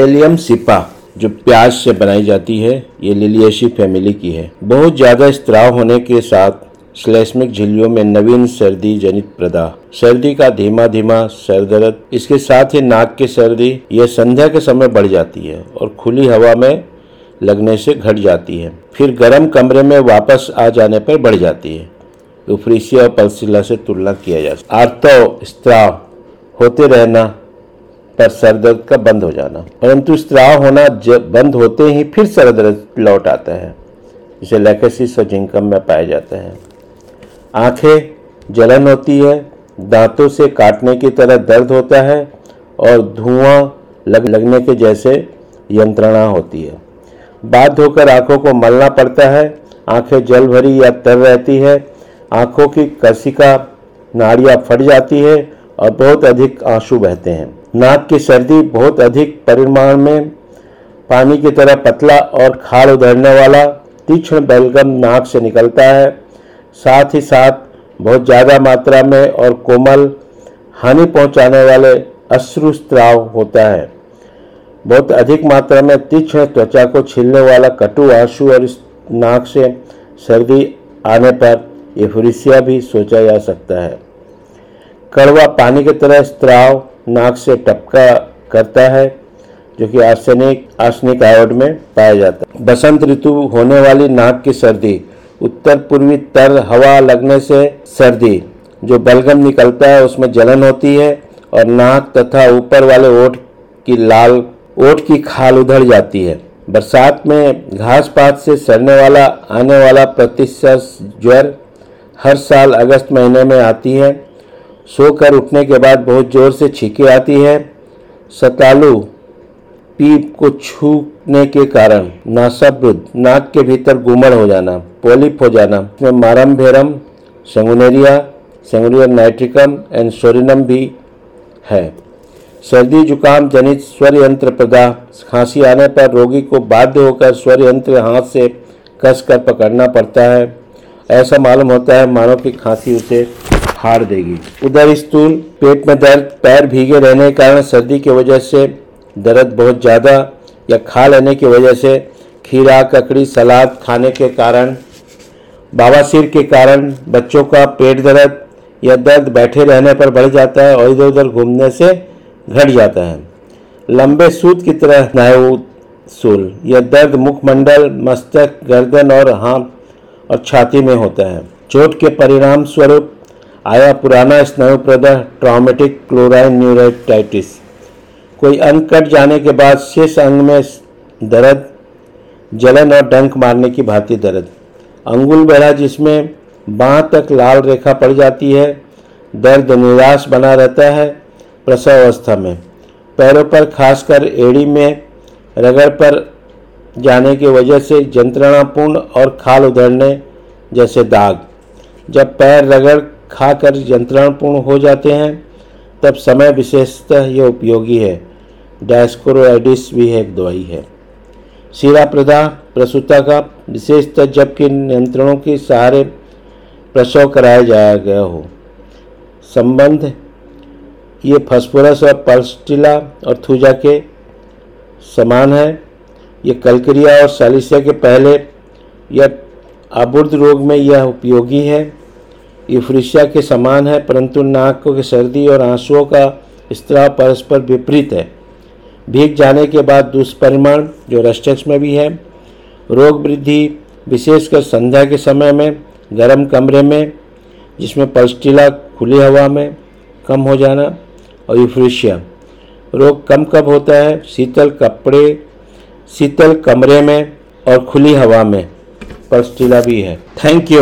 Allium सिपा, जो प्याज से बनाई जाती है, ये लिलियसी फैमिली की है। बहुत ज़्यादा स्त्राव होने के साथ श्लेष्मिक झिल्लियों में नवीन सर्दी जनित प्रदाह सर्दी का धीमा धीमा सर दर्द, इसके साथ ही नाक की सर्दी यह संध्या के समय बढ़ जाती है और खुली हवा में लगने से घट जाती है। फिर गर्म कमरे में वापस आ जाने पर बढ़ जाती है। यूफ्रीसिया और पल्सिला से तुलना किया जा सकता आर्तव स्त्राव, होते रहना पर सर दर्द का बंद हो जाना। परंतु स्त्राव होना जब बंद होते ही फिर सर दर्द लौट आता है इसे लैकेसिस और जिंकम में पाया जाता है। आँखें जलन होती है, दांतों से काटने की तरह दर्द होता है, और धुआँ लग लगने के जैसे यंत्रणा होती है। बाध्य होकर आँखों को मलना पड़ता है, आँखें जल भरी या तर रहती है, आँखों की कसिका, नाड़ियाँ फट जाती है, और बहुत अधिक आँसू बहते हैं। नाक की सर्दी बहुत अधिक परिमाण में, पानी की तरह पतला और खाड़ उधरने वाला, तीक्ष्ण बलगम नाक से निकलता है। साथ ही साथ बहुत ज़्यादा मात्रा में और कोमल, हानि पहुँचाने वाले अश्रु स्त्राव होता है। बहुत अधिक मात्रा में तीक्ष्ण त्वचा को छीलने वाला कटु आँसू और नाक से सर्दी आने पर एफुरिसिया भी सोचा जा सकता है। कड़वा पानी की तरह स्त्राव नाक से टपका करता है, जो कि आर्सेनिक आर्सेनिक आयोड में पाया जाता है। बसंत ऋतु होने वाली नाक की सर्दी, उत्तर पूर्वी तर हवा लगने से सर्दी, जो बलगम निकलता है, उसमें जलन होती है और नाक तथा ऊपर वाले ओठ की लाल, ओठ की खाल उधड़ जाती है। बरसात में घास पात से सड़ने वाला, आने वाला प्रतिशत ज्वर हर साल अगस्त महीने में आती है। सोकर उठने के बाद बहुत ज़ोर से छींके आती है। सतालू पीप को छूने के कारण नासाबुद नाक के भीतर गुमड़ हो जाना, पोलिप हो जाना। इसमें marum verum, sanguinaria sanguinaria nitricum and psorinum भी है। सर्दी, जुकाम, जनित स्वर यंत्र प्रदाह खांसी आने पर रोगी को बाध्य होकर स्वर यंत्र हाथ से कस कर पकड़ना पड़ता है। ऐसा मालूम होता है मानो कि खांसी उसे हार देगी। उधर स्थूल पेट में दर्द, पैर भीगे रहने के कारण सर्दी की वजह से दर्द बहुत ज़्यादा या खा लेने की वजह से खीरा, ककड़ी, सलाद खाने के कारण बाबासिर के कारण बच्चों का पेट दर्द या दर्द बैठे रहने पर बढ़ जाता है और इधर उधर घूमने से घट जाता है। लंबे सूत की तरह स्नायु सूल। यह दर्द मुखमंडल, मस्तक, गर्दन और हाथ और छाती में होता है। चोट के परिणाम स्वरूप आया पुराना स्नायु प्रदह ट्रामेटिक क्लोराइन न्यूराइटाइटिस कोई अंग कट जाने के बाद शेष अंग में दर्द, जलन और डंक मारने की भांति दर्द। अंगुल बेड़ा जिसमें बाह तक लाल रेखा पड़ जाती है। दर्द निराश बना रहता है प्रसव अवस्था में। पैरों पर खासकर एड़ी में रगड़ पर जाने की वजह से जंत्रणापूर्ण और खाल उधरने जैसे दाग। जब पैर रगड़ खाकर यंत्रणापूर्ण हो जाते हैं, तब समय विशेषतः यह उपयोगी है। डायस्कोरोइडिस भी एक दवाई है। सीरा प्रदा प्रसूता का, विशेषतः जबकि नियंत्रणों के सहारे प्रसव कराया जाया गया हो। संबंध, ये फस्फोरस और पल्स्टिला और थूजा के समान है। ये कलक्रिया और सालिसिया के पहले या आबुर्द रोग में यह उपयोगी है। यूफ्रिशिया के समान है, परंतु नाक की सर्दी और आंसुओं का स्त्राव परस्पर विपरीत है। भीग जाने के बाद दुष्परिमाण जो रस्टक्स में भी है, रोग वृद्धि विशेषकर संध्या के समय में, गर्म कमरे में, जिसमें पल्स्टिला खुली हवा में कम हो जाना और यूफ्रिशिया रोग कम कब होता है? शीतल कपड़े, शीतल कमरे में और खुली हवा में। पल्स्टिला भी है। Thank you.